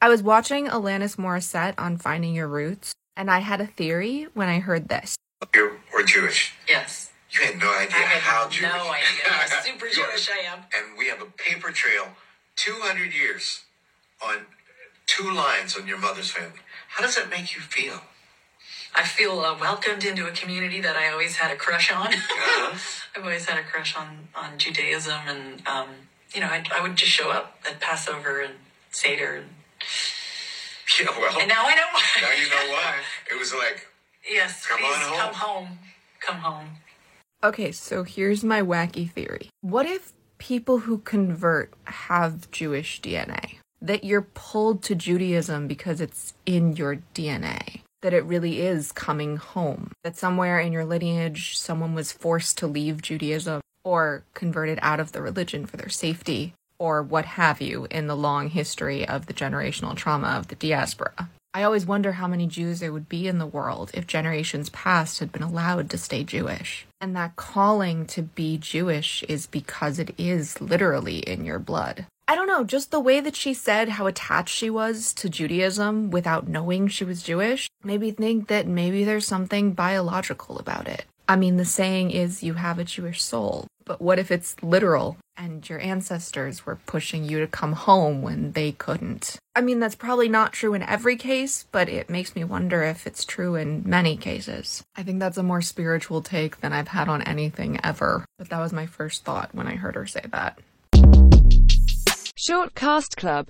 I was watching Alanis Morissette on Finding Your Roots, and I had a theory when I heard this. You were Jewish. Yes. You had no idea I had how Jewish. no idea how super Jewish I am. And we have a paper trail, 200 years, on two lines on your mother's family. How does that make you feel? I feel uh, welcomed into a community that I always had a crush on. Uh-huh. I've always had a crush on, on Judaism, and um, you know, I, I would just show up at Passover and Seder, and, Yeah, well, and now I know why. now you know why. It was like, yes, Come please on home. come home, come home. Okay, so here's my wacky theory. What if people who convert have Jewish DNA? That you're pulled to Judaism because it's in your DNA? That it really is coming home? That somewhere in your lineage, someone was forced to leave Judaism or converted out of the religion for their safety or what have you in the long history of the generational trauma of the diaspora? I always wonder how many Jews there would be in the world if generations past had been allowed to stay Jewish. And that calling to be Jewish is because it is literally in your blood. I don't know, just the way that she said how attached she was to Judaism without knowing she was Jewish made me think that maybe there's something biological about it. I mean, the saying is you have a Jewish soul, but what if it's literal and your ancestors were pushing you to come home when they couldn't? I mean, that's probably not true in every case, but it makes me wonder if it's true in many cases. I think that's a more spiritual take than I've had on anything ever, but that was my first thought when I heard her say that. Short Cast Club